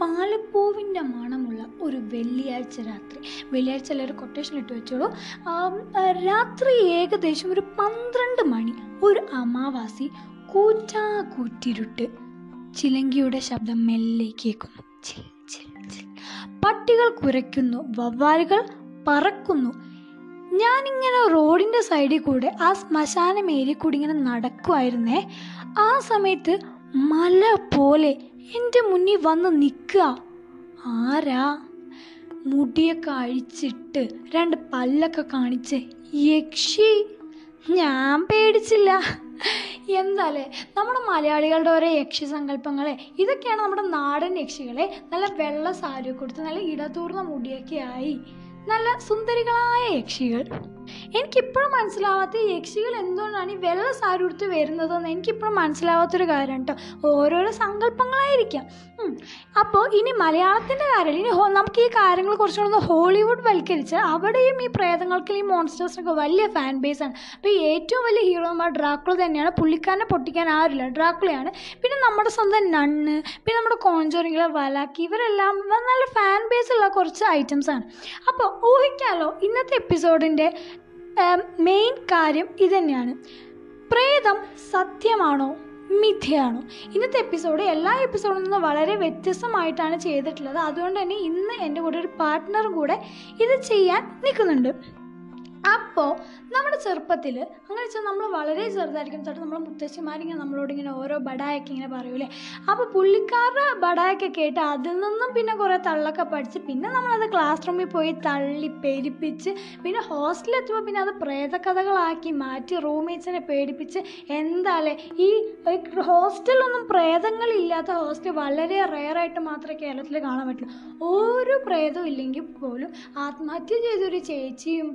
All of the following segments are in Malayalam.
പാലപ്പൂവിന്റെ മണമുള്ള ഒരു വെള്ളിയാഴ്ച രാത്രി. വെള്ളിയാഴ്ച എല്ലാവരും കൊട്ടേഷൻ ഇട്ട് വെച്ചോളൂ. രാത്രി ഏകദേശം ഒരു പന്ത്രണ്ട് മണി. ഒരു അമാവാസി കൂറ്റാ കൂറ്റിരുട്ട് ചിലങ്കിയുടെ ശബ്ദം മെല്ലെ കേൾക്കുന്നു. പട്ടികൾ കുരയ്ക്കുന്നു വവ്വാലുകൾ പറക്കുന്നു. ഞാനിങ്ങനെ റോഡിന്റെ സൈഡിൽ കൂടെ ആ ശ്മശാനം ഏരിയ കൂടി ഇങ്ങനെ നടക്കുമായിരുന്നേ ആ സമയത്ത് മല പോലെ എന്റെ മുന്നിൽ വന്ന് നിൽക്കുക. ആരാ? മുടിയൊക്കെ അഴിച്ചിട്ട് രണ്ട് പല്ലൊക്കെ കാണിച്ച് യക്ഷി ഞാൻ പേടിച്ചില്ല. എന്താല്ലേ നമ്മുടെ മലയാളികളുടെ ഓരോ യക്ഷി സങ്കല്പങ്ങളെ ഇതൊക്കെയാണ് നമ്മുടെ നാടൻ യക്ഷികളെ നല്ല വെള്ള സാരി കൊടുത്ത് നല്ല ഇടതൂർന്ന മുടിയൊക്കെ ആയി. നല്ല സുന്ദരികളായ യക്ഷികൾ. എനിക്കിപ്പോഴും മനസ്സിലാവാത്ത ഈ യക്ഷികൾ എന്തുകൊണ്ടാണ് ഈ വെള്ള സാരി ഉടുത്ത് വരുന്നതെന്ന് എനിക്കിപ്പോഴും മനസ്സിലാവാത്തൊരു കാര്യം കേട്ടോ. ഓരോരോ സങ്കല്പങ്ങളായിരിക്കാം. അപ്പോൾ ഇനി മലയാളത്തിന്റെ കാര്യം ഇനി നമുക്ക് ഈ കാര്യങ്ങൾ കുറച്ചുകൂടെ ഹോളിവുഡ് വൽക്കരിച്ച് അവിടെയും ഈ പ്രേതങ്ങൾക്ക് ഈ മോൺസ്റ്റേഴ്സിനൊക്കെ വലിയ ഫാൻ ബേസാണ് അപ്പോൾ ഈ ഏറ്റവും വലിയ ഹീറോമാർ ഡ്രാക്കുള തന്നെയാണ്. പുള്ളിക്കാരനെ പൊട്ടിക്കാൻ ആരില്ല ഡ്രാക്കുളയാണ്. പിന്നെ നമ്മുടെ സ്വന്തം നണ്ണ് പിന്നെ നമ്മുടെ കോഞ്ചോറിങ്ങിലെ വലാക്കി ഇവരെല്ലാം നല്ല ഫാൻ ബേസ് ഉള്ള കുറച്ച് ഐറ്റംസ് ആണ്. അപ്പോൾ ഊഹിക്കാലോ ഇന്നത്തെ എപ്പിസോഡിന്റെ മെയിൻ കാര്യം ഇതുതന്നെയാണ് പ്രേതം സത്യമാണോ? മിഥ്യയാണോ? ഇന്നത്തെ എപ്പിസോഡ് എല്ലാ എപ്പിസോഡിൽ നിന്നും വളരെ വ്യത്യസ്തമായിട്ടാണ് ചെയ്തിട്ടുള്ളത്. അതുകൊണ്ട് തന്നെ ഇന്ന് എന്റെ കൂടെ ഒരു പാർട്ട്ണറും കൂടെ ഇത് ചെയ്യാൻ നിൽക്കുന്നുണ്ട്. അപ്പോൾ നമ്മുടെ ചെറുപ്പത്തിൽ അങ്ങനെ വെച്ചാൽ നമ്മൾ വളരെ ചെറുതായിരിക്കും. തൊട്ട് നമ്മൾ മുത്തശ്ശിമാരിങ്ങനെ നമ്മളോട് ഇങ്ങനെ ഓരോ ബടായൊക്കെ ഇങ്ങനെ പറയൂലേ? അപ്പോൾ പുള്ളിക്കാരുടെ ബടായൊക്കെ കേട്ട് അതിൽ നിന്നും പിന്നെ കുറേ തള്ളൊക്കെ പഠിച്ച് പിന്നെ നമ്മളത് ക്ലാസ് റൂമിൽ പോയി തള്ളി പേടിപ്പിച്ച് പിന്നെ ഹോസ്റ്റലിൽ എത്തുമ്പോൾ പിന്നെ അത് പ്രേതകഥകളാക്കി മാറ്റി റൂംമേറ്റ്സിനെ പേടിപ്പിച്ച് എന്താല്ലേ ഈ ഹോസ്റ്റലൊന്നും പ്രേതങ്ങളില്ലാത്ത ഹോസ്റ്റൽ വളരെ റെയറായിട്ട് മാത്രമേ കേരളത്തിൽ കാണാൻ പറ്റുള്ളൂ. ഓരോ പ്രേതവും ഇല്ലെങ്കിൽ പോലും ആത്മഹത്യ ചെയ്തൊരു ചേച്ചിയും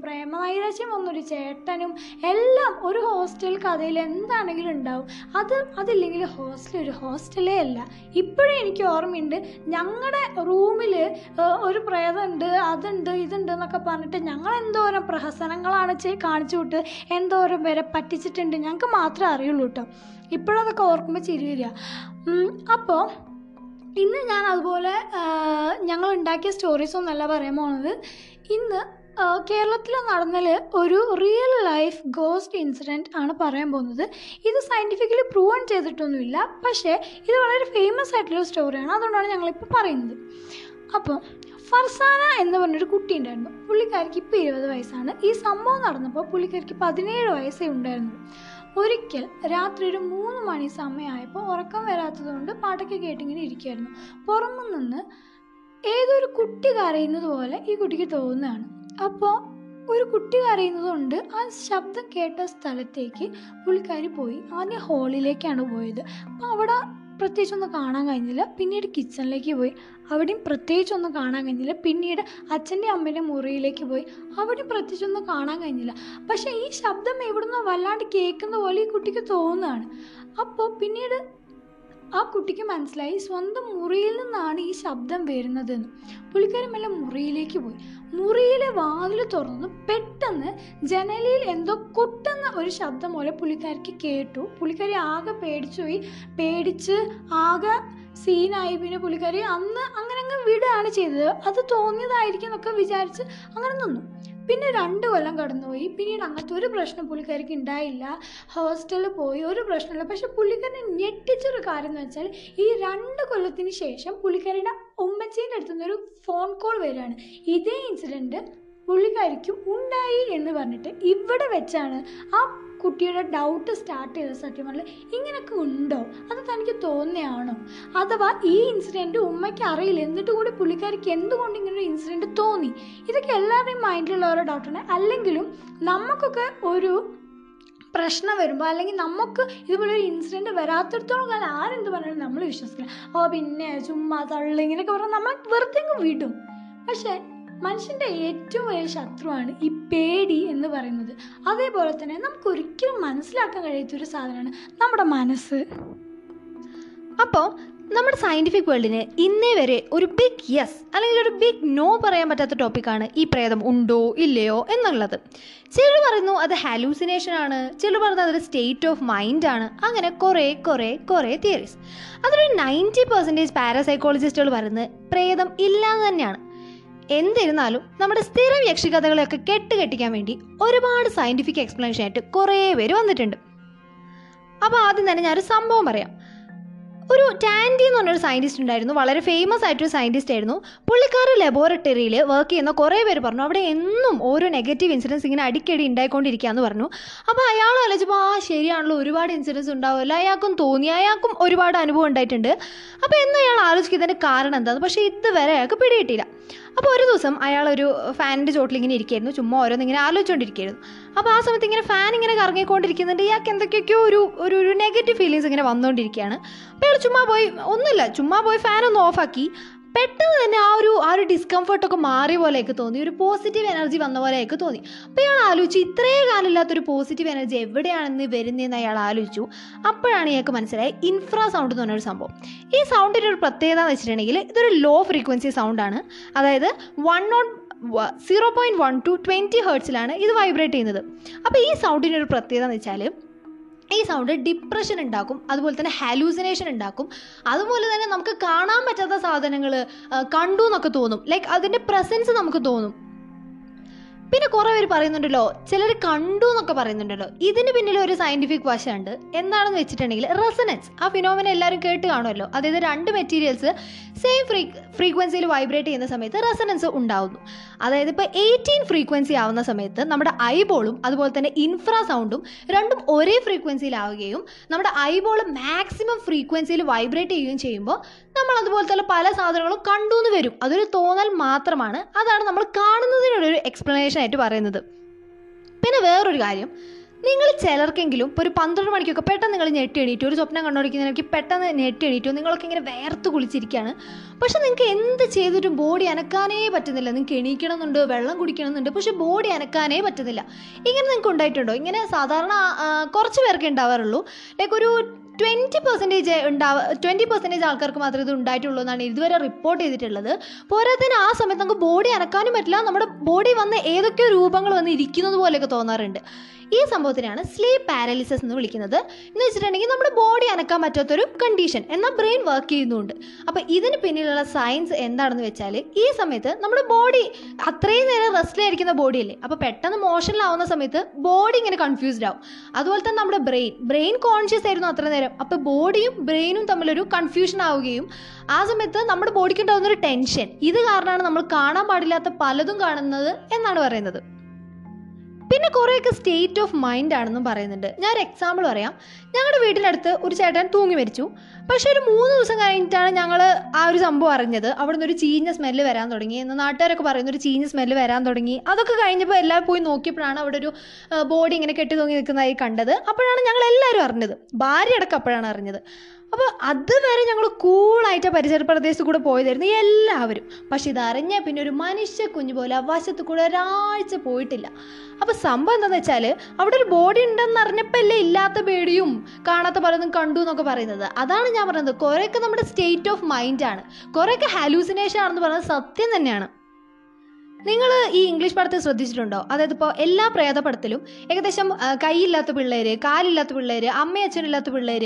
പ്രേമനൈരാശ്യം വന്നൊരു ചേട്ടനും എല്ലാം ഒരു ഹോസ്റ്റൽ കഥയിൽ എന്താണെങ്കിലും ഉണ്ടാവും. അത് അതില്ലെങ്കിൽ ഹോസ്റ്റൽ ഒരു ഹോസ്റ്റലേ അല്ല. ഇപ്പോഴും എനിക്ക് ഓർമ്മയുണ്ട് ഞങ്ങളുടെ റൂമിൽ ഒരു പ്രേതമുണ്ട് അതുണ്ട് ഇതുണ്ട് എന്നൊക്കെ പറഞ്ഞിട്ട് ഞങ്ങൾ എന്തോരം പ്രഹസനങ്ങളാണ് കാണിച്ചു വിട്ട് എന്തോരം പേരെ പറ്റിച്ചിട്ടുണ്ട് ഞങ്ങൾക്ക് മാത്രമേ അറിയുള്ളൂ കേട്ടോ. ഇപ്പോഴതൊക്കെ ഓർക്കുമ്പോൾ ചിരി അപ്പോൾ ഇന്ന് ഞാൻ അതുപോലെ ഞങ്ങൾ ഉണ്ടാക്കിയ സ്റ്റോറീസ് ഒന്നല്ല പറയാൻ പോണത്. ഇന്ന് കേരളത്തിൽ നടന്നതിൽ ഒരു റിയൽ ലൈഫ് ഗോസ്റ്റ് ഇൻസിഡന്റ് ആണ് പറയാൻ പോകുന്നത്. ഇത് സയന്റിഫിക്കലി പ്രൂവൺ ചെയ്തിട്ടൊന്നുമില്ല. പക്ഷേ ഇത് വളരെ ഫേമസ് ആയിട്ടുള്ള സ്റ്റോറിയാണ് അതുകൊണ്ടാണ് ഞങ്ങളിപ്പോൾ പറയുന്നത്. അപ്പോൾ ഫർസാന എന്ന് പറഞ്ഞൊരു കുട്ടി ഉണ്ടായിരുന്നു. പുള്ളിക്കാരിക്ക് ഇപ്പോൾ ഇരുപത് വയസ്സാണ്. ഈ സംഭവം നടന്നപ്പോൾ പുള്ളിക്കാരിക്ക് പതിനേഴ് വയസ്സേ ഉണ്ടായിരുന്നു. ഒരിക്കൽ രാത്രി ഒരു മൂന്ന് മണി സമയമായപ്പോൾ ഉറക്കം വരാത്തതുകൊണ്ട് പാട്ടൊക്കെ കേട്ടിങ്ങനെ ഇരിക്കുമായിരുന്നു പുറമു നിന്ന് ഏതൊരു കുട്ടി കരയുന്നത് പോലെ ഈ കുട്ടിക്ക് തോന്നുകയാണ്. അപ്പോൾ ഒരു കുട്ടി കരയുന്നതുകൊണ്ട് ആ ശബ്ദം കേട്ട സ്ഥലത്തേക്ക് പുള്ളിക്കാരി പോയി. ആദ്യം ഹോളിലേക്കാണ് പോയത്. അപ്പോൾ അവിടെ പ്രത്യേകിച്ചൊന്നും കാണാൻ കഴിഞ്ഞില്ല. പിന്നീട് കിച്ചണിലേക്ക് പോയി. അവിടെയും പ്രത്യേകിച്ചൊന്നും കാണാൻ കഴിഞ്ഞില്ല. പിന്നീട് അച്ഛന്റെ അമ്മേന്റെ മുറിയിലേക്ക് പോയി. അവിടെയും പ്രത്യേകിച്ചൊന്നും കാണാൻ കഴിഞ്ഞില്ല. പക്ഷേ ഈ ശബ്ദം എവിടുന്നോ വല്ലാണ്ട് കേൾക്കുന്ന പോലെ ഈ കുട്ടിക്ക് തോന്നുകയാണ്. അപ്പോൾ പിന്നീട് ആ കുട്ടിക്ക് മനസ്സിലായി സ്വന്തം മുറിയിൽ നിന്നാണ് ഈ ശബ്ദം വരുന്നതെന്ന്. പുള്ളിക്കാരി മെല്ലെ മുറിയിലേക്ക് പോയി. മുറിയിലെ വാതിൽ തുറന്നു പെട്ടെന്ന് ജനലിൽ എന്തോ കൊട്ടുന്ന ഒരു ശബ്ദം പോലെ പുള്ളിക്കാരിക്ക് കേട്ടു. പുള്ളിക്കാരി ആകെ പേടിച്ചുപോയി പേടിച്ച് ആകെ സീനായി. പിന്നെ പുള്ളിക്കാരി അന്ന് അങ്ങനെ അങ്ങ് വിടുകയാണ് ചെയ്തത്. അത് തോന്നിയതായിരിക്കും എന്നൊക്കെ വിചാരിച്ച് അങ്ങനെ നിന്നു. പിന്നെ രണ്ട് കൊല്ലം കടന്നുപോയി. പിന്നീട് അങ്ങനത്തെ ഒരു പ്രശ്നം പുള്ളിക്കാരിക്ക് ഉണ്ടായില്ല ഹോസ്റ്റലിൽ പോയി ഒരു പ്രശ്നമില്ല. പക്ഷെ പുള്ളിക്കാരനെ ഞെട്ടിച്ചൊരു കാര്യം എന്ന് വെച്ചാൽ ഈ രണ്ട് കൊല്ലത്തിന് ശേഷം പുള്ളിക്കാരിയുടെ ഉമ്മച്ചീന്റെ അടുത്തു നിന്നൊരു ഫോൺ കോൾ വരികയാണ്. ഇതേ ഇൻസിഡന്റ് പുള്ളിക്കാരിക്കും ഉണ്ടായി എന്ന് പറഞ്ഞിട്ട് ഇവിടെ വെച്ചാണ് ആ കുട്ടിയുടെ ഡൗട്ട് സ്റ്റാർട്ട് ചെയ്ത സത്യം പറഞ്ഞാൽ ഇങ്ങനെയൊക്കെ ഉണ്ടോ? അത് തനിക്ക് തോന്നിയാണോ? അഥവാ ഈ ഇൻസിഡന്റ് ഉമ്മയ്ക്ക് അറിയില്ല. എന്നിട്ട് കൂടി പുള്ളിക്കാരിക്ക് എന്തുകൊണ്ട് ഇങ്ങനൊരു ഇൻസിഡന്റ് തോന്നി? ഇതൊക്കെ എല്ലാവരുടെയും മൈൻഡിലുള്ള ഓരോ ഡൗട്ടാണ് അല്ലെങ്കിലും നമുക്കൊക്കെ ഒരു പ്രശ്നം വരുമ്പോൾ അല്ലെങ്കിൽ നമുക്ക് ഇതുപോലെ ഒരു ഇൻസിഡന്റ് വരാത്തിടത്തോളം കാലം ആരെന്ത് പറഞ്ഞാലും നമ്മൾ വിശ്വസിക്കില്ല. ഓ പിന്നെ ചുമ്മാ തള്ളി ഇങ്ങനെയൊക്കെ പറഞ്ഞാൽ നമ്മൾ വെറുതെ അങ്ങ് വിടും. പക്ഷേ മനുഷ്യന്റെ ഏറ്റവും വലിയ ശത്രുവാണ് ഈ പേടി എന്ന് പറയുന്നത്. അതേപോലെ തന്നെ നമുക്ക് ഒരിക്കലും മനസ്സിലാക്കാൻ കഴിയാത്തൊരു സാധനമാണ് നമ്മുടെ മനസ്സ്. അപ്പോൾ നമ്മുടെ സയന്റിഫിക് വേൾഡിന് ഇന്നേ വരെ ഒരു ബിഗ് യെസ് അല്ലെങ്കിൽ ഒരു ബിഗ് നോ പറയാൻ പറ്റാത്ത ടോപ്പിക്കാണ് ഈ പ്രേതം ഉണ്ടോ ഇല്ലയോ എന്നുള്ളത്. ചിലർ പറയുന്നു അത് ഹാലൂസിനേഷൻ ആണ്. ചിലർ പറയുന്നു അതൊരു സ്റ്റേറ്റ് ഓഫ് മൈൻഡ് ആണ്. അങ്ങനെ കുറേ കുറേ കുറേ തിയറീസ് അതൊരു നയന്റി പെർസെന്റേജ് പാരാസൈക്കോളജിസ്റ്റുകൾ പറയുന്നത് പ്രേതം ഇല്ല തന്നെയാണ്. എന്നിരുന്നാലും നമ്മുടെ സ്ഥിരം യക്ഷികഥകളെയൊക്കെ കെട്ടുകെട്ടിക്കാൻ വേണ്ടി ഒരുപാട് സയന്റിഫിക് എക്സ്പ്ലനേഷൻ ആയിട്ട് കുറേ പേര് വന്നിട്ടുണ്ട്. അപ്പോൾ ആദ്യം തന്നെ ഞാനൊരു സംഭവം പറയാം. ഒരു ടാൻഡി എന്ന് പറഞ്ഞൊരു സയന്റിസ്റ്റ് ഉണ്ടായിരുന്നു. വളരെ ഫേമസ് ആയിട്ടൊരു സയന്റിസ്റ്റ് ആയിരുന്നു. പുള്ളിക്കാർ ലബോറട്ടറിയിൽ വർക്ക് ചെയ്യുന്ന കുറേ പേര് പറഞ്ഞു അവിടെ എന്നും ഓരോ നെഗറ്റീവ് ഇൻസിഡൻസ് ഇങ്ങനെ അടിക്കടി ഉണ്ടായിക്കൊണ്ടിരിക്കുകയെന്ന് പറഞ്ഞു. അപ്പോൾ അയാൾ ആലോചിച്ചപ്പോൾ ആ ശരിയാണല്ലോ ഒരുപാട് ഇൻസിഡൻസ് ഉണ്ടാവുമല്ലോ. അയാൾക്കും തോന്നി. അയാൾക്കും ഒരുപാട് അനുഭവം ഉണ്ടായിട്ടുണ്ട്. അപ്പോൾ എന്ന് അയാൾ ആലോചിക്കുന്നതിന്റെ കാരണം എന്താണ് പക്ഷേ ഇതുവരെ അയാൾക്ക് പിടികിട്ടിയില്ല. അപ്പോൾ ഒരു ദിവസം അയാൾ ഒരു ഫാനിന്റെ ചോട്ടിൽ ഇങ്ങനെ ഇരിക്കുകയായിരുന്നു ചുമ്മാ ഓരോന്നിങ്ങനെ ആലോചിച്ചുകൊണ്ടിരിക്കുകയായിരുന്നു അപ്പോൾ ആ സമയത്ത് ഇങ്ങനെ ഫാൻ ഇങ്ങനെ കറങ്ങിക്കൊണ്ടിരിക്കുന്നുണ്ട്. ഇയാൾക്ക് എന്തൊക്കെയൊക്കെയോ ഒരു ഒരു ഒരു നെഗറ്റീവ് ഫീലിങ്സ് ഇങ്ങനെ വന്നുകൊണ്ടിരിക്കുകയാണ് അപ്പോൾ അയാൾ ചുമ്മാ പോയി ഒന്നുമില്ല. ചുമ്മാ പോയി ഫാൻ ഒന്ന് ഓഫാക്കി പെട്ടെന്ന് തന്നെ ആ ഒരു ആ ഒരു ഡിസ്കംഫർട്ടൊക്കെ മാറിയ പോലെയൊക്കെ തോന്നി. ഒരു പോസിറ്റീവ് എനർജി വന്ന പോലെയൊക്കെ തോന്നി. അപ്പോൾ ഇയാൾ ആലോചിച്ചു ഇത്രേ കാലമില്ലാത്തൊരു പോസിറ്റീവ് എനർജി എവിടെയാണെന്ന് വരുന്നതെന്ന് അയാൾ ആലോചിച്ചു. അപ്പോഴാണ് ഇയാൾക്ക് മനസ്സിലായി ഇൻഫ്രാ സൗണ്ട് എന്ന് പറഞ്ഞൊരു സംഭവം. ഈ സൗണ്ടിന്റെ ഒരു പ്രത്യേകത എന്ന് വെച്ചിട്ടുണ്ടെങ്കിൽ ഇതൊരു ലോ ഫ്രീക്വൻസി സൗണ്ട് ആണ്. അതായത് one naught zero point one to twenty ഹേർട്സിലാണ് ഇത് വൈബ്രേറ്റ് ചെയ്യുന്നത്. അപ്പോൾ ഈ സൗണ്ടിന്റെ ഒരു പ്രത്യേകത എന്ന് വെച്ചാൽ ഈ സൗണ്ട് ഡിപ്രഷൻ ഉണ്ടാക്കും അതുപോലെ തന്നെ ഹാലൂസിനേഷൻ ഉണ്ടാക്കും അതുപോലെ തന്നെ നമുക്ക് കാണാൻ പറ്റാത്ത സാധനങ്ങൾ കണ്ടു എന്നൊക്കെ തോന്നും. ലൈക്ക് അതിന്റെ പ്രസൻസ് നമുക്ക് തോന്നും. പിന്നെ കുറേ പേര് പറയുന്നുണ്ടല്ലോ ചിലർ കണ്ടു എന്നൊക്കെ പറയുന്നുണ്ടല്ലോ. ഇതിന് പിന്നിൽ ഒരു സയന്റിഫിക് വശമുണ്ട്. എന്താണെന്ന് വെച്ചിട്ടുണ്ടെങ്കിൽ റെസനൻസ് ആ ഫിനോമിന എല്ലാവരും കേട്ട് കാണുമല്ലോ. അതായത് രണ്ട് മെറ്റീരിയൽസ് സെയിം ഫ്രീ ഫ്രീക്വൻസിയിൽ വൈബ്രേറ്റ് ചെയ്യുന്ന സമയത്ത് റെസനൻസ് ഉണ്ടാവുന്നു. അതായത് ഇപ്പോൾ എയ്റ്റീൻ ഫ്രീക്വൻസി ആവുന്ന സമയത്ത് നമ്മുടെ ഐബോളും അതുപോലെ തന്നെ ഇൻഫ്രാ സൗണ്ടും രണ്ടും ഒരേ ഫ്രീക്വൻസിയിലാവുകയും നമ്മുടെ ഐബോൾ മാക്സിമം ഫ്രീക്വൻസിയിൽ വൈബ്രേറ്റ് ചെയ്യുകയും ചെയ്യുമ്പോൾ നമ്മൾ അതുപോലെ തന്നെ പല സാധനങ്ങളും കണ്ടു എന്ന് വരും. അതൊരു തോന്നൽ മാത്രമാണ്. അതാണ് നമ്മൾ കാണുന്നതിനൊരു എക്സ്പ്ലനേഷൻ ആയിട്ട് പറയുന്നത്. പിന്നെ വേറൊരു കാര്യം. നിങ്ങൾ ചിലർക്കെങ്കിലും ഇപ്പോൾ ഒരു പന്ത്രണ്ട് മണിക്കൊക്കെ പെട്ടെന്ന് നിങ്ങൾ ഞെട്ടി എണീറ്റു. ഒരു സ്വപ്നം കണ്ടുപിടിക്കുന്നതിനൊക്കെ പെട്ടെന്ന് ഞെട്ടി എണീറ്റു. നിങ്ങളൊക്കെ ഇങ്ങനെ വേർത്ത് കുളിച്ചിരിക്കുകയാണ് പക്ഷെ നിങ്ങൾക്ക് എന്ത് ചെയ്തിട്ടും ബോഡി അനക്കാനേ പറ്റുന്നില്ല. നിങ്ങൾക്ക് എണീക്കണമെന്നുണ്ട്? വെള്ളം കുടിക്കണമെന്നുണ്ട്? പക്ഷെ ബോഡി അനക്കാനേ പറ്റുന്നില്ല. ഇങ്ങനെ നിങ്ങൾക്ക് ഉണ്ടായിട്ടുണ്ടോ? ഇങ്ങനെ സാധാരണ കുറച്ച് പേർക്ക് ഉണ്ടാവാറുള്ളൂ. ലൈക്ക് ഒരു ട്വന്റി പെർസെന്റേജ് ഉണ്ടാവ ട്വന്റി പെർസെന്റേജ് ആൾക്കാർക്ക് മാത്രമേ ഇത് ഉണ്ടായിട്ടുള്ളൂ എന്നാണ് ഇതുവരെ റിപ്പോർട്ട് ചെയ്തിട്ടുള്ളത്. പോരാത്തതിന് ആ സമയത്ത് നമുക്ക് ബോഡി അനക്കാനും പറ്റില്ല. നമ്മുടെ ബോഡി വന്ന് ഏതൊക്കെ രൂപങ്ങൾ വന്ന് ഇരിക്കുന്നത് പോലെയൊക്കെ തോന്നാറുണ്ട്. ഈ സംഭവത്തിനാണ് സ്ലീപ്പ് പാരലിസിസ് എന്ന് വിളിക്കുന്നത്. എന്ന് വെച്ചിട്ടുണ്ടെങ്കിൽ നമ്മുടെ ബോഡി അനക്കാൻ പറ്റാത്തൊരു കണ്ടീഷൻ എന്നാൽ ബ്രെയിൻ വർക്ക് ചെയ്യുന്നുണ്ട്. അപ്പോൾ ഇതിന് പിന്നിലുള്ള സയൻസ് എന്താണെന്ന് വെച്ചാൽ ഈ സമയത്ത് നമ്മുടെ ബോഡി അത്രയും നേരം റെസ്റ്റിലായിരിക്കുന്ന ബോഡിയല്ലേ അപ്പോൾ പെട്ടെന്ന് മോഷനിലാവുന്ന സമയത്ത് ബോഡി ഇങ്ങനെ കൺഫ്യൂസ്ഡ് ആവും. അതുപോലെ തന്നെ നമ്മുടെ ബ്രെയിൻ ബ്രെയിൻ കോൺഷ്യസ് ആയിരുന്നു അത്ര നേരം. അപ്പോൾ ബോഡിയും ബ്രെയിനും തമ്മിലൊരു കൺഫ്യൂഷൻ ആവുകയും ആ സമയത്ത് നമ്മുടെ ബോഡിക്ക് ഉണ്ടാകുന്ന ഒരു ടെൻഷൻ ഇത് കാരണമാണ് നമ്മൾ കാണാൻ പാടില്ലാത്ത പലതും കാണുന്നത് എന്നാണ് പറയുന്നത്. പിന്നെ കുറേയൊക്കെ സ്റ്റേറ്റ് ഓഫ് മൈൻഡ് ആണെന്നും പറയുന്നുണ്ട്. ഞാൻ ഒരു എക്സാമ്പിൾ പറയാം. ഞങ്ങളുടെ വീട്ടിനടുത്ത് ഒരു ചേട്ടൻ തൂങ്ങി മരിച്ചു. പക്ഷെ ഒരു മൂന്ന് ദിവസം കഴിഞ്ഞിട്ടാണ് ഞങ്ങൾ ആ ഒരു സംഭവം അറിഞ്ഞത്. അവിടെ നിന്ന് ഒരു ചീഞ്ഞ സ്മെല്ല് വരാൻ തുടങ്ങി. എന്ന് നാട്ടുകാരൊക്കെ പറയുന്ന ഒരു ചീഞ്ഞ സ്മെല്ല് വരാൻ തുടങ്ങി. അതൊക്കെ കഴിഞ്ഞപ്പോൾ എല്ലാവരും പോയി നോക്കിയപ്പോഴാണ് അവിടെ ഒരു ബോഡി ഇങ്ങനെ കെട്ടി തൂങ്ങി നിൽക്കുന്നതായി കണ്ടത്. അപ്പോഴാണ് ഞങ്ങൾ എല്ലാവരും അറിഞ്ഞത്. ഭാര്യ അടക്കം അപ്പോഴാണ് അറിഞ്ഞത്. അപ്പോൾ അതുവരെ ഞങ്ങൾ കൂളായിട്ട് പരിസര പ്രദേശത്ത് കൂടെ പോയതായിരുന്നു എല്ലാവരും. പക്ഷെ ഇതറിഞ്ഞ പിന്നെ ഒരു മനുഷ്യ കുഞ്ഞു പോലെ അവശത്ത് വശത്ത് കൂടെ ഒരാഴ്ച പോയിട്ടില്ല. അപ്പോൾ സംഭവം എന്താണെന്ന് വെച്ചാൽ അവിടെ ഒരു ബോഡി ഉണ്ടെന്ന് അറിഞ്ഞപ്പോൾ അല്ലേ ഇല്ലാത്ത പേടിയും കാണാത്ത പലതും കണ്ടു എന്നൊക്കെ പറയുന്നത്. അതാണ് ഞാൻ പറയുന്നത് കുറേയൊക്കെ നമ്മുടെ സ്റ്റേറ്റ് ഓഫ് മൈൻഡാണ് കുറേയൊക്കെ ഹാലൂസിനേഷൻ ആണെന്ന് പറയുന്നത് സത്യം തന്നെയാണ്. നിങ്ങൾ ഈ ഇംഗ്ലീഷ് പടത്തിൽ ശ്രദ്ധിച്ചിട്ടുണ്ടോ? അതായത് ഇപ്പോൾ എല്ലാ പ്രേതപടത്തിലും ഏകദേശം കൈയില്ലാത്ത പിള്ളേർ കാലില്ലാത്ത പിള്ളേർ അമ്മയച്ഛനില്ലാത്ത പിള്ളേർ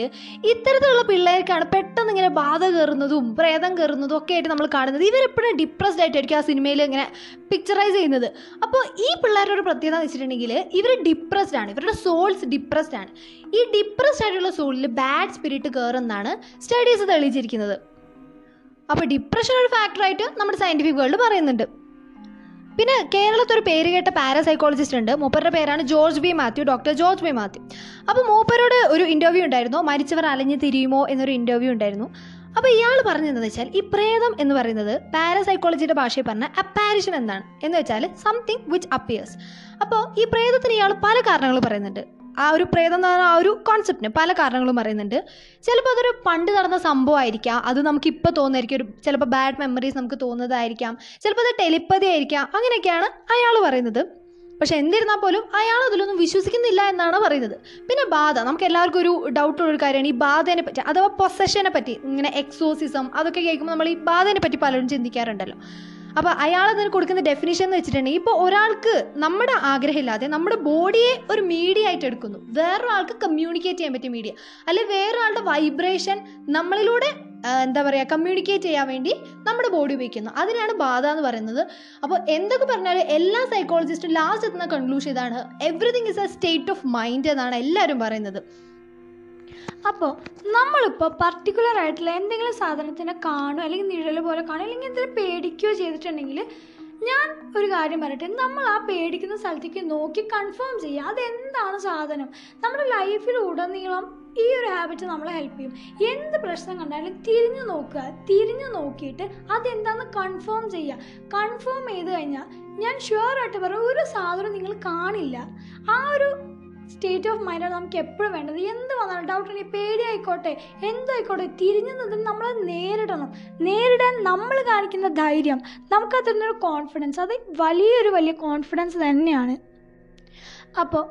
ഇത്തരത്തിലുള്ള പിള്ളേർക്കാണ് പെട്ടെന്ന് ഇങ്ങനെ ബാധ കയറുന്നതും പ്രേതം കയറുന്നതും ഒക്കെ ആയിട്ട് നമ്മൾ കാണുന്നത്. ഇവരെപ്പോഴും ഡിപ്രസ്ഡ് ആയിട്ടായിരിക്കും ആ സിനിമയിൽ ഇങ്ങനെ പിക്ചറൈസ് ചെയ്യുന്നത്. അപ്പോൾ ഈ പിള്ളേരുടെ ഒരു പ്രത്യേകത എന്ന് വെച്ചിട്ടുണ്ടെങ്കിൽ ഇവർ ഡിപ്രസ്ഡ് ആണ്. ഇവരുടെ സോൾസ് ഡിപ്രസ്ഡ് ആണ്. ഈ ഡിപ്രസ്ഡ് ആയിട്ടുള്ള സോളിൽ ബാഡ് സ്പിരിറ്റ് കയറുമെന്നാണ് സ്റ്റഡീസ് തെളിയിച്ചിരിക്കുന്നത്. അപ്പോൾ ഡിപ്രഷൻ ഒരു ഫാക്ടറായിട്ട് നമ്മുടെ സയന്റിഫിക് വേൾഡ് പറയുന്നുണ്ട്. പിന്നെ കേരളത്തിൽ ഒരു പേര് കേട്ട പാരാസൈക്കോളജിസ്റ്റ് ഉണ്ട്. മൂപ്പരുടെ പേരാണ് George B Mathew doctor George B Mathew. അപ്പോൾ മൂപ്പരോട് ഒരു ഇന്റർവ്യൂ ഉണ്ടായിരുന്നു. മരിച്ചവർ അലഞ്ഞു തിരിയുമോ എന്നൊരു ഇന്റർവ്യൂ ഉണ്ടായിരുന്നു. അപ്പോൾ ഇയാൾ പറഞ്ഞതെന്ന് വെച്ചാൽ ഈ പ്രേതം എന്ന് പറയുന്നത് പാരാസൈക്കോളജിയുടെ ഭാഷയിൽ പറഞ്ഞ അപ്പാരിഷൻ എന്നാണ്. എന്ന് വെച്ചാൽ സംതിങ് വിച്ച് അപ്പിയേഴ്സ് അപ്പോൾ ഈ പ്രേതത്തിന് ഇയാൾ പല കാരണങ്ങൾ പറയുന്നുണ്ട്. ആ ഒരു പ്രേതം എന്ന് പറഞ്ഞ ആ ഒരു കോൺസെപ്റ്റിന് പല കാരണങ്ങളും പറയുന്നുണ്ട്. ചിലപ്പോൾ അതൊരു പണ്ട് നടന്ന സംഭവം ആയിരിക്കാം അത് നമുക്ക് ഇപ്പോൾ തോന്നായിരിക്കും ഒരു ചിലപ്പോൾ ബാഡ് മെമ്മറീസ് നമുക്ക് തോന്നുന്നതായിരിക്കാം. ചിലപ്പോൾ അത് ടെലിപ്പതി ആയിരിക്കാം. അങ്ങനെയൊക്കെയാണ് അയാൾ പറയുന്നത്. പക്ഷെ എന്നിരുന്നാൽ പോലും അയാൾ അതിലൊന്നും വിശ്വസിക്കുന്നില്ല എന്നാണ് പറയുന്നത്. പിന്നെ ബാധ. നമുക്ക് എല്ലാവർക്കും ഒരു ഡൗട്ട് ഉള്ള ഒരു കാര്യമാണ് ഈ ബാധേനെ പറ്റി അഥവാ പൊസഷനെ പറ്റി. ഇങ്ങനെ എക്സോസിസം അതൊക്കെ കേൾക്കുമ്പോൾ നമ്മൾ ഈ ബാധേനെ പറ്റി പലരും ചിന്തിക്കാറുണ്ടല്ലോ. അപ്പോൾ അയാൾ അതിന് കൊടുക്കുന്ന ഡെഫിനിഷൻ എന്ന് വെച്ചിട്ടുണ്ടെങ്കിൽ ഇപ്പോൾ ഒരാൾക്ക് നമ്മുടെ ആഗ്രഹമില്ലാതെ നമ്മുടെ ബോഡിയെ ഒരു മീഡിയ ആയിട്ട് എടുക്കുന്നു. വേറൊരാൾക്ക് കമ്മ്യൂണിക്കേറ്റ് ചെയ്യാൻ പറ്റിയ മീഡിയ അല്ലെങ്കിൽ വേറൊരാളുടെ വൈബ്രേഷൻ നമ്മളിലൂടെ എന്താ പറയുക കമ്മ്യൂണിക്കേറ്റ് ചെയ്യാൻ വേണ്ടി നമ്മുടെ ബോഡി ഉപയോഗിക്കുന്നു. അതിനാണ് ബാധ എന്ന് പറയുന്നത്. അപ്പോൾ എന്തൊക്കെ പറഞ്ഞാലും എല്ലാ സൈക്കോളജിസ്റ്റും ലാസ്റ്റ് എത്തുന്ന കൺക്ലൂഷൻ ഇതാണ്. Everything is a state of mind എന്നാണ് എല്ലാവരും പറയുന്നത്. അപ്പോൾ നമ്മളിപ്പോൾ പർട്ടിക്കുലർ ആയിട്ടുള്ള എന്തെങ്കിലും സാധനത്തിനെ കാണുക അല്ലെങ്കിൽ നിഴൽ പോലെ കാണുക അല്ലെങ്കിൽ എന്തെങ്കിലും പേടിക്കുകയോ ചെയ്തിട്ടുണ്ടെങ്കിൽ ഞാൻ ഒരു കാര്യം പറയട്ടെ. നമ്മൾ ആ പേടിക്കുന്ന സ്ഥലത്തേക്ക് നോക്കി കൺഫേം ചെയ്യുക. അതെന്താണ് സാധനം? നമ്മുടെ ലൈഫിൽ ഉടനീളം ഈ ഒരു ഹാബിറ്റ് നമ്മളെ ഹെൽപ്പ് ചെയ്യും. എന്ത് പ്രശ്നം കണ്ടാലും തിരിഞ്ഞു നോക്കുക. തിരിഞ്ഞു നോക്കിയിട്ട് അതെന്താണെന്ന് കൺഫേം ചെയ്യുക. കൺഫേം ചെയ്ത് കഴിഞ്ഞാൽ ഞാൻ ഷുവർ ആയിട്ട് പറയും ഒരു സാധനം നിങ്ങൾ കാണില്ല. ആ ഒരു സ്റ്റേറ്റ് ഓഫ് മൈൻഡാണ് നമുക്ക് എപ്പോഴും വേണ്ടത്. എന്ത് വന്നാലും ഡൗട്ട് ഉണ്ടെങ്കിൽ പേടിയായിക്കോട്ടെ. എന്തായിക്കോട്ടെ തിരിഞ്ഞു നിന്ന് നമ്മൾ നേരിടണം. നേരിടാൻ നമ്മൾ കാണിക്കുന്ന ധൈര്യം. നമുക്ക് തരുന്നൊരു കോൺഫിഡൻസ് അത് വലിയൊരു വലിയ കോൺഫിഡൻസ് തന്നെയാണ്. അപ്പോൾ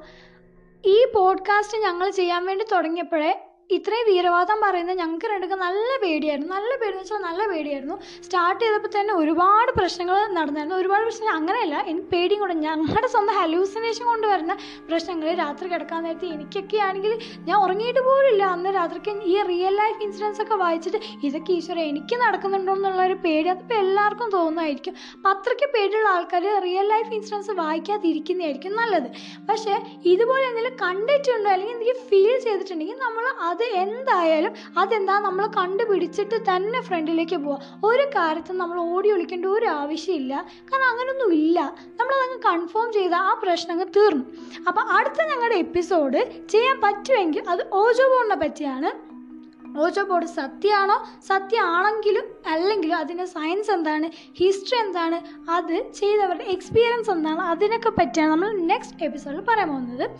ഈ പോഡ്കാസ്റ്റ് ഞങ്ങൾ ചെയ്യാൻ വേണ്ടി തുടങ്ങിയപ്പോഴേ ഇത്രയും വീരവാദം പറയുന്നത് ഞങ്ങൾക്ക് രണ്ടൊക്കെ നല്ല പേടിയായിരുന്നു. നല്ല പേടി എന്ന് വെച്ചാൽ നല്ല പേടിയായിരുന്നു. സ്റ്റാർട്ട് ചെയ്തപ്പോൾ തന്നെ ഒരുപാട് പ്രശ്നങ്ങൾ നടന്നായിരുന്നു. ഒരുപാട് പ്രശ്നങ്ങൾ അങ്ങനെയല്ല എനിക്ക് പേടിയും കൂടെ. ഞങ്ങളുടെ സ്വന്തം ഹലൂസിനേഷൻ കൊണ്ട് വരുന്ന പ്രശ്നങ്ങൾ രാത്രി കിടക്കാൻ നേരത്തെ എനിക്കൊക്കെ ആണെങ്കിൽ ഞാൻ ഉറങ്ങിയിട്ട് പോലില്ല അന്ന് രാത്രിക്ക് ഈ റിയൽ ലൈഫ് ഇൻസിഡൻസ് ഒക്കെ വായിച്ചിട്ട് ഇതൊക്കെ ഈശ്വര എനിക്ക് നടക്കുന്നുണ്ടോ എന്നുള്ള ഒരു പേടി അതിപ്പോൾ എല്ലാവർക്കും തോന്നുമായിരിക്കും അപ്പം അത്രയ്ക്ക് പേടിയുള്ള ആൾക്കാർ റിയൽ ലൈഫ് ഇൻസിഡൻസ് വായിക്കാതിരിക്കുന്നതായിരിക്കും നല്ലത്. പക്ഷേ ഇതുപോലെ എന്തെങ്കിലും കണ്ടിട്ടുണ്ടോ? അല്ലെങ്കിൽ എന്തെങ്കിലും ഫീൽ ചെയ്തിട്ടുണ്ടെങ്കിൽ നമ്മൾ അത് എന്തായാലും അതെന്താ നമ്മൾ കണ്ടുപിടിച്ചിട്ട് തന്നെ ഫ്രണ്ടിലേക്ക് പോവുക ഒരു കാര്യത്തും നമ്മൾ ഓടി ഒളിക്കേണ്ട ഒരു ആവശ്യമില്ല. കാരണം അങ്ങനൊന്നും ഇല്ല. നമ്മളതങ്ങ് കൺഫേം ചെയ്ത ആ പ്രശ്നങ്ങൾ തീർന്നു. അപ്പോൾ അടുത്ത ഞങ്ങളുടെ എപ്പിസോഡ് ചെയ്യാൻ പറ്റുമെങ്കിൽ അത് ഓജോ ബോണിനെ പറ്റിയാണ് ഓജോ ബോർഡ് സത്യമാണോ? സത്യമാണെങ്കിലും അല്ലെങ്കിലും അതിന്റെ സയൻസ് എന്താണ്? ഹിസ്റ്ററി എന്താണ്? അത് ചെയ്തവരുടെ എക്സ്പീരിയൻസ് എന്താണ്? അതിനൊക്കെ പറ്റിയാണ് നമ്മൾ നെക്സ്റ്റ് എപ്പിസോഡിൽ പറയാൻ പോകുന്നത്.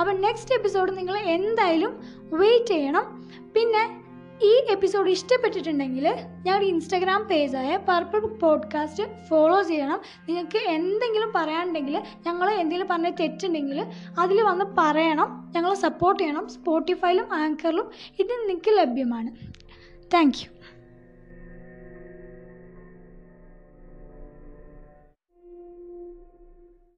അപ്പോൾ നെക്സ്റ്റ് എപ്പിസോഡ് നിങ്ങൾ എന്തായാലും വെയിറ്റ് ചെയ്യണം. പിന്നെ ഈ എപ്പിസോഡ് ഇഷ്ടപ്പെട്ടിട്ടുണ്ടെങ്കിൽ ഞങ്ങളുടെ ഇൻസ്റ്റാഗ്രാം പേജായ പർപ്പിൾ പോഡ്കാസ്റ്റ് ഫോളോ ചെയ്യണം. നിങ്ങൾക്ക് എന്തെങ്കിലും പറയാനുണ്ടെങ്കിൽ ഞങ്ങൾ എന്തെങ്കിലും പറഞ്ഞ തെറ്റുണ്ടെങ്കിൽ അതിൽ വന്ന് പറയണം. ഞങ്ങളെ സപ്പോർട്ട് ചെയ്യണം. സ്പോട്ടിഫൈയിലും ആങ്കറിലും ഇത് നിങ്ങൾക്ക് ലഭ്യമാണ്. താങ്ക്